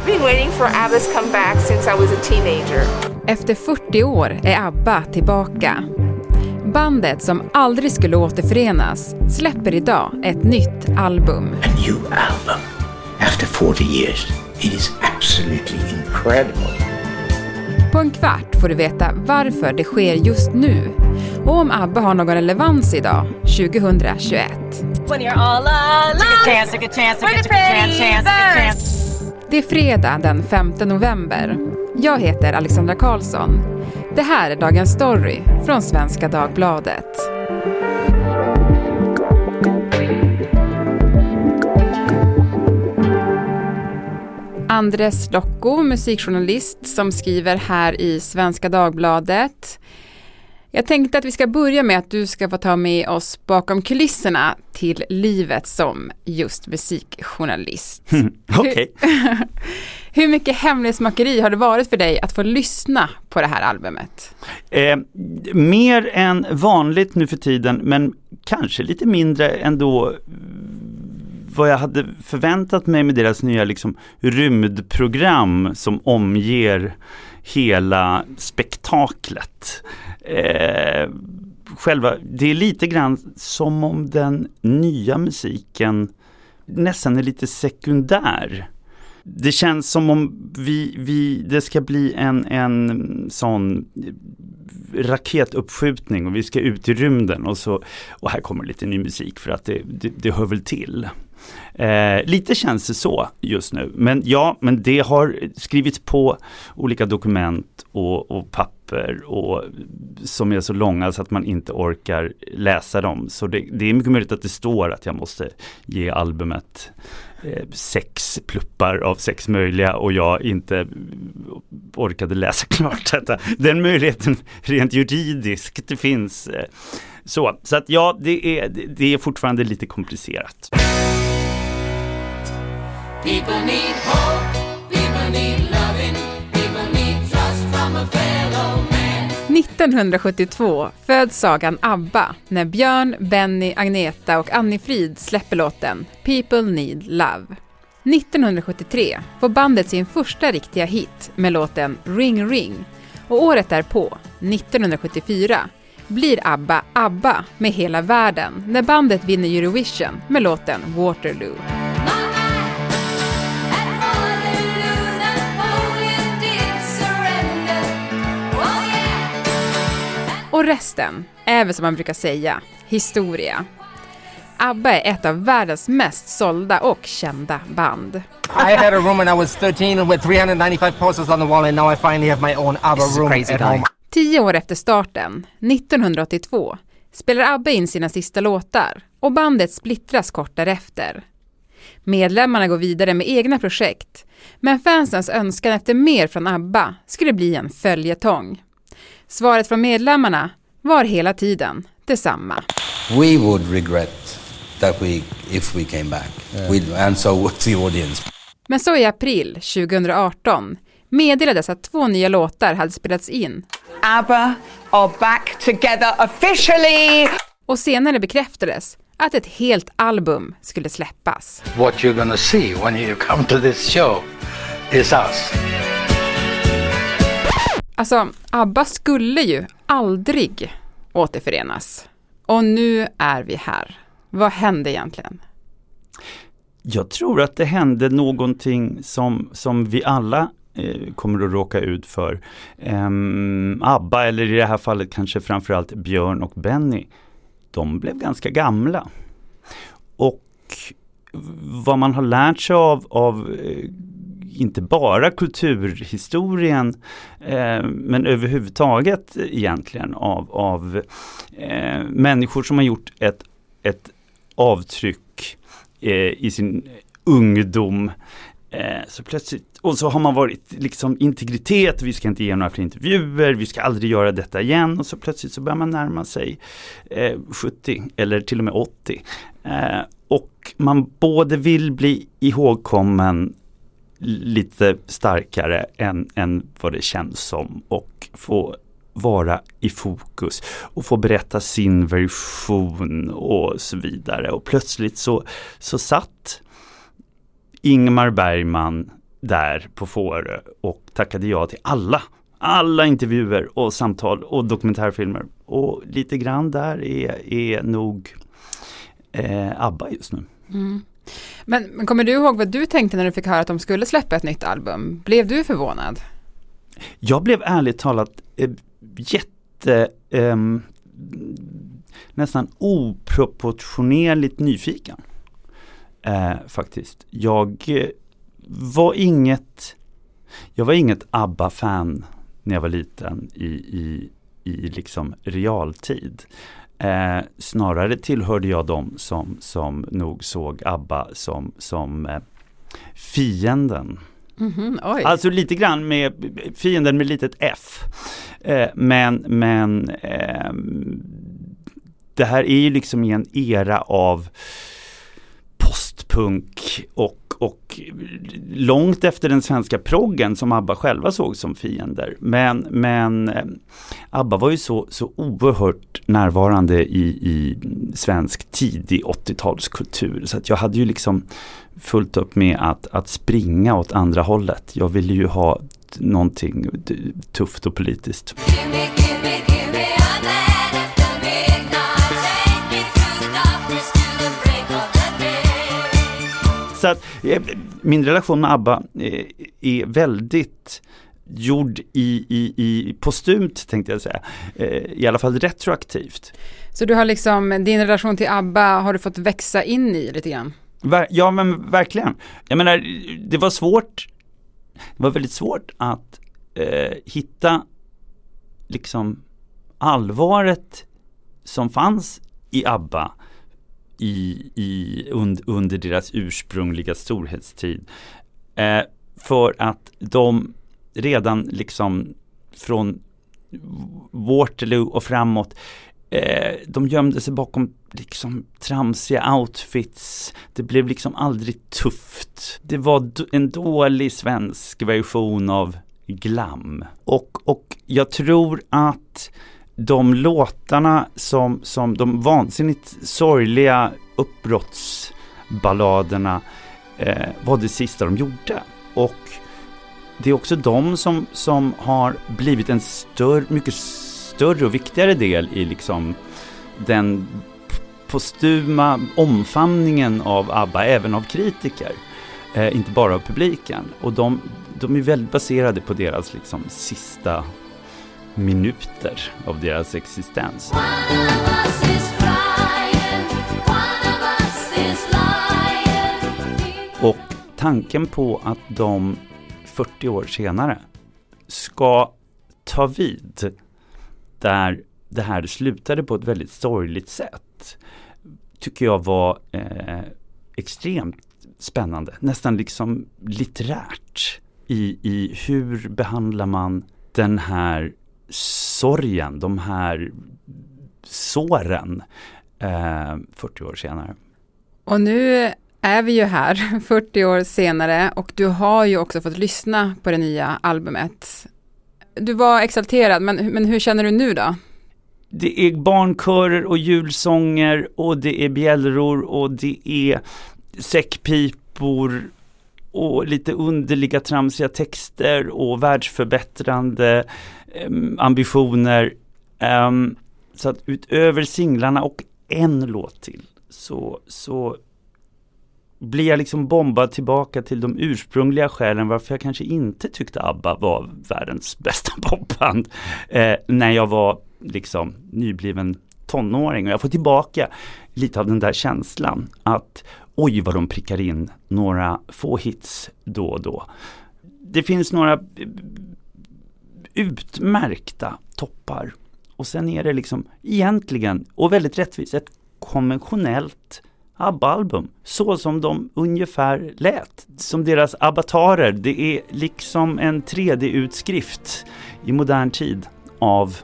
I've been waiting for ABBA's comeback since I was a teenager. Efter 40 år är ABBA tillbaka. Bandet som aldrig skulle återförenas släpper idag ett nytt album. A new album after 40 years. It is absolutely incredible. På en kvart får du veta varför det sker just nu och om ABBA har någon relevans idag, 2021. When you're all alone. Take a chance, take a chance, take a chance, chance, take a chance. Det är fredag den 5 november. Jag heter Alexandra Karlsson. Det här är Dagens Story från Svenska Dagbladet. Andres Locko, musikjournalist som skriver här i Svenska Dagbladet. Jag tänkte att vi ska börja med att du ska få ta med oss bakom kulisserna till livet som just musikjournalist. Okej. Hur, hur mycket hemlighetsmakeri har det varit för dig att få lyssna på det här albumet? Eh, mer än vanligt nu för tiden men kanske lite mindre ändå vad jag hade förväntat mig med deras nya liksom, rymdprogram som omger hela spektaklet. Eh, själva, det är lite grann som om den nya musiken nästan är lite sekundär. Det känns som om vi, vi, det ska bli en, en sån raketuppskjutning och vi ska ut i rymden och så och här kommer lite ny musik för att det, det, det hör väl till. Eh, lite känns det så just nu. Men ja, men det har skrivits på olika dokument och, och, papper och som är så långa så att man inte orkar läsa dem. Så det, det är mycket möjligt att det står att jag måste ge albumet eh, sex pluppar av sex möjliga och jag inte orkade läsa klart detta. Den möjligheten rent juridiskt finns. Eh, så, så att ja, det är, det är fortfarande lite komplicerat. People need hope, people need loving, people need trust from a fellow man. 1972 föds sagan ABBA när Björn, Benny, Agneta och Anni-Frid släpper låten People Need Love. 1973 får bandet sin första riktiga hit med låten Ring Ring och året därpå, 1974, blir ABBA ABBA med hela världen när bandet vinner Eurovision med låten Waterloo. Och resten är väl som man brukar säga, historia. ABBA är ett av världens mest sålda och kända band. I had a room when I was 13 with 395 posters on the wall and now I finally have my own ABBA room at home. Tio år efter starten, 1982, spelar ABBA in sina sista låtar och bandet splittras kort därefter. Medlemmarna går vidare med egna projekt, men fansens önskan efter mer från ABBA skulle bli en följetong. Svaret från medlemmarna var hela tiden detsamma. We would regret that we, if we came back. Yeah. We, and so would the audience. Men så i april 2018 meddelades att två nya låtar hade spelats in. ABBA are back together officially! Och senare bekräftades att ett helt album skulle släppas. What you're gonna see when you come to this show is us. Alltså, ABBA skulle ju aldrig återförenas. Och nu är vi här. Vad hände egentligen? Jag tror att det hände någonting som, som vi alla eh, kommer att råka ut för. Eh, ABBA, eller i det här fallet kanske framförallt Björn och Benny, de blev ganska gamla. Och vad man har lärt sig av, av eh, inte bara kulturhistorien eh, men överhuvudtaget egentligen av, av eh, människor som har gjort ett, ett avtryck eh, i sin ungdom. Eh, så plötsligt, och så har man varit liksom integritet, vi ska inte ge några fler intervjuer, vi ska aldrig göra detta igen och så plötsligt så börjar man närma sig eh, 70 eller till och med 80. Eh, och man både vill bli ihågkommen lite starkare än, än vad det känns som och få vara i fokus och få berätta sin version och så vidare. Och plötsligt så, så satt Ingmar Bergman där på Fårö och tackade ja till alla alla intervjuer och samtal och dokumentärfilmer. Och lite grann där är, är nog eh, ABBA just nu. Mm. Men, men, kommer du ihåg vad du tänkte när du fick höra att de skulle släppa ett nytt album? Blev du förvånad? Jag blev ärligt talat eh, jätte eh, nästan oproportionerligt nyfiken. Eh, faktiskt. Jag eh, var inget jag var inget ABBA-fan när jag var liten i, i, i liksom realtid. Eh, snarare tillhörde jag dem som, som nog såg ABBA som, som eh, fienden. Mm -hmm, alltså lite grann med fienden med litet F. Eh, men men ehm, det här är ju liksom i en era av postpunk och och långt efter den svenska proggen som ABBA själva såg som fiender. Men, men eh, ABBA var ju så, så oerhört närvarande i, i svensk tidig 80-talskultur så att jag hade ju liksom fullt upp med att, att springa åt andra hållet. Jag ville ju ha någonting tufft och politiskt. Så att eh, min relation med ABBA eh, är väldigt gjord i, i, i postumt tänkte jag säga. Eh, I alla fall retroaktivt. Så du har liksom, din relation till ABBA har du fått växa in i lite grann? Ja men verkligen. Jag menar, det var svårt, det var väldigt svårt att eh, hitta liksom allvaret som fanns i ABBA i, i, und, under deras ursprungliga storhetstid. Eh, för att de redan liksom från Waterloo och framåt eh, de gömde sig bakom liksom tramsiga outfits. Det blev liksom aldrig tufft. Det var en dålig svensk version av glam. Och, och jag tror att de låtarna som, som de vansinnigt sorgliga uppbrottsballaderna eh, var det sista de gjorde. Och det är också de som, som har blivit en större, mycket större och viktigare del i liksom den postuma omfamningen av ABBA, även av kritiker. Eh, inte bara av publiken. Och de, de är väldigt baserade på deras liksom sista minuter av deras existens. Och tanken på att de 40 år senare ska ta vid där det här slutade på ett väldigt sorgligt sätt tycker jag var eh, extremt spännande, nästan liksom litterärt i, i hur behandlar man den här sorgen, de här såren eh, 40 år senare. Och nu är vi ju här 40 år senare och du har ju också fått lyssna på det nya albumet. Du var exalterad, men, men hur känner du nu då? Det är barnkörer och julsånger och det är bjällror och det är säckpipor och lite underliga tramsiga texter och världsförbättrande Ehm, ambitioner. Ehm, så att utöver singlarna och en låt till så, så blir jag liksom bombad tillbaka till de ursprungliga skälen varför jag kanske inte tyckte ABBA var världens bästa popband. Eh, när jag var liksom nybliven tonåring och jag får tillbaka lite av den där känslan att oj vad de prickar in några få hits då och då. Det finns några utmärkta toppar och sen är det liksom egentligen och väldigt rättvist ett konventionellt ABBA-album. Så som de ungefär lät. Som deras avatarer. Det är liksom en 3D-utskrift i modern tid av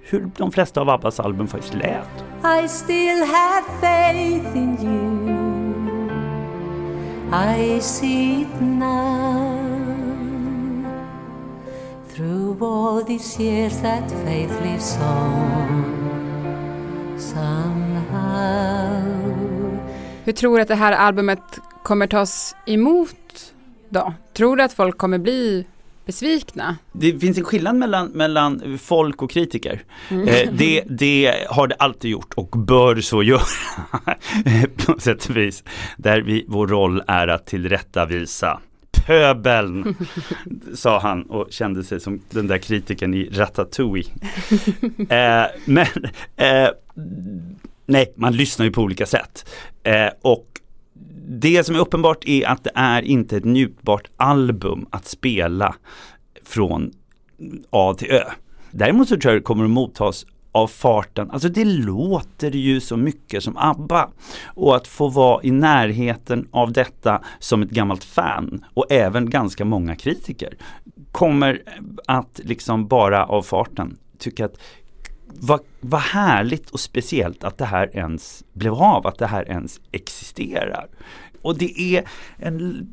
hur de flesta av Abbas album faktiskt lät. I still have faith in you I see it now Through all these years that faith lives on Somehow Hur tror du att det här albumet kommer tas emot då? Tror du att folk kommer bli besvikna? Det finns en skillnad mellan, mellan folk och kritiker. Mm. Eh, det, det har det alltid gjort och bör så göra på sätt och vis. Där vi, vår roll är att tillrättavisa pöbeln, sa han och kände sig som den där kritiken i Ratatouille. eh, men eh, nej, man lyssnar ju på olika sätt. Eh, och det som är uppenbart är att det är inte ett njutbart album att spela från A till Ö. Däremot så tror jag det kommer att mottas av farten, alltså det låter ju så mycket som ABBA. Och att få vara i närheten av detta som ett gammalt fan och även ganska många kritiker kommer att liksom bara av farten tycka att vad, vad härligt och speciellt att det här ens blev av, att det här ens existerar. Och det är en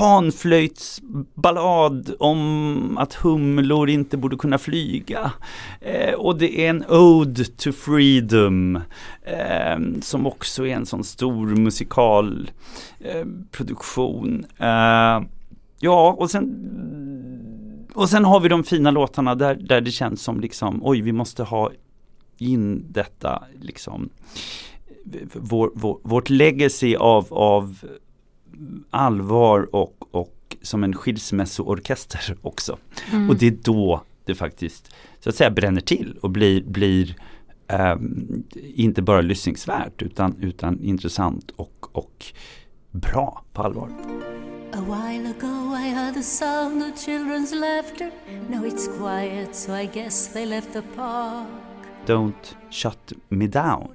panflöjtsballad om att humlor inte borde kunna flyga. Eh, och det är en Ode to Freedom eh, som också är en sån stor musikal eh, produktion. Eh, ja, och sen och sen har vi de fina låtarna där, där det känns som liksom, oj vi måste ha in detta liksom vår, vår, vårt legacy av, av allvar och, och som en skilsmässoorkester också. Mm. Och det är då det faktiskt så att säga bränner till och blir, blir um, inte bara lyssningsvärt utan, utan intressant och, och bra på allvar. A while ago I heard the sound of children's laughter Now it's quiet so I guess they left the park Don't shut me down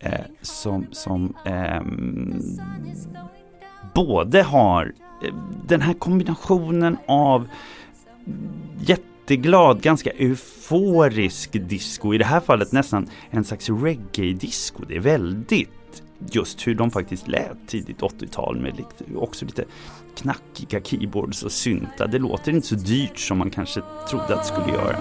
eh, Som, som eh, både har eh, den här kombinationen av jätteglad, ganska euforisk disco, i det här fallet nästan en slags reggae-disco. Det är väldigt just hur de faktiskt lät tidigt 80-tal med också lite knackiga keyboards och syntar. Det låter inte så dyrt som man kanske trodde att det skulle göra.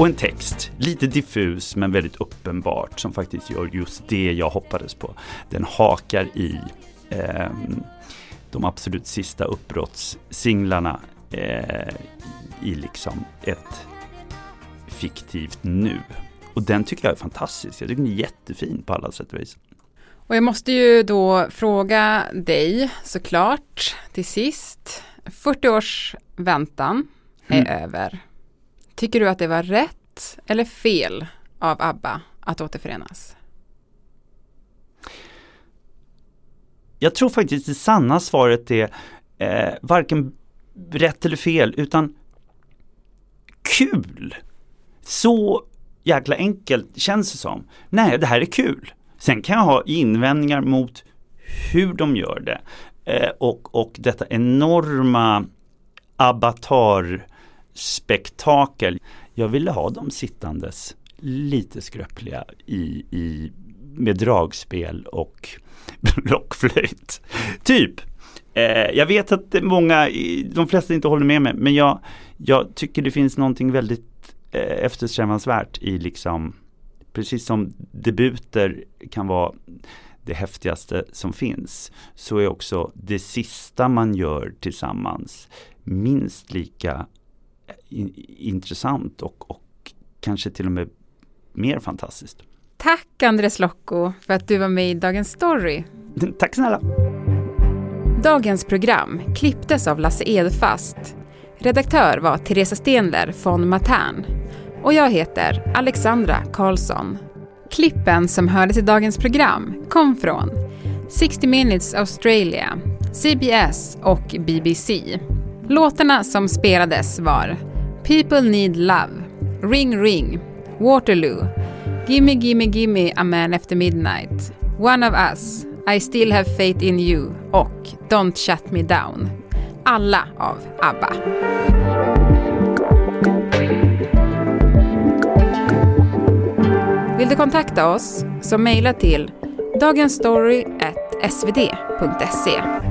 Och en text, lite diffus men väldigt uppenbart som faktiskt gör just det jag hoppades på. Den hakar i eh, de absolut sista uppbrottssinglarna eh, i liksom ett fiktivt nu. Och den tycker jag är fantastisk. Jag tycker den är jättefin på alla sätt och vis. Och jag måste ju då fråga dig såklart till sist. 40 års väntan är mm. över. Tycker du att det var rätt eller fel av ABBA att återförenas? Jag tror faktiskt det sanna svaret är eh, varken rätt eller fel utan kul. Så jäkla enkelt känns det som. Nej, det här är kul. Sen kan jag ha invändningar mot hur de gör det. Eh, och, och detta enorma avatar spektakel. Jag ville ha dem sittandes lite skröpliga i, i, med dragspel och blockflöjt. Typ. Eh, jag vet att många, de flesta inte håller med mig, men jag, jag tycker det finns någonting väldigt eh, eftersträvansvärt i liksom, precis som debuter kan vara det häftigaste som finns, så är också det sista man gör tillsammans minst lika intressant och, och kanske till och med mer fantastiskt. Tack Andres Locco för att du var med i Dagens Story. Tack snälla. Dagens program klipptes av Lasse Edfast. Redaktör var Teresa Stenler von Matern. Och jag heter Alexandra Karlsson. Klippen som hördes i dagens program kom från 60 Minutes Australia, CBS och BBC. Låtarna som spelades var People Need Love, Ring Ring, Waterloo, Gimme Gimme Gimme A Man After Midnight, One of Us, I Still Have Faith In You och Don't Shut Me Down. Alla av ABBA. Vill du kontakta oss så mejla till dagensstory.svd.se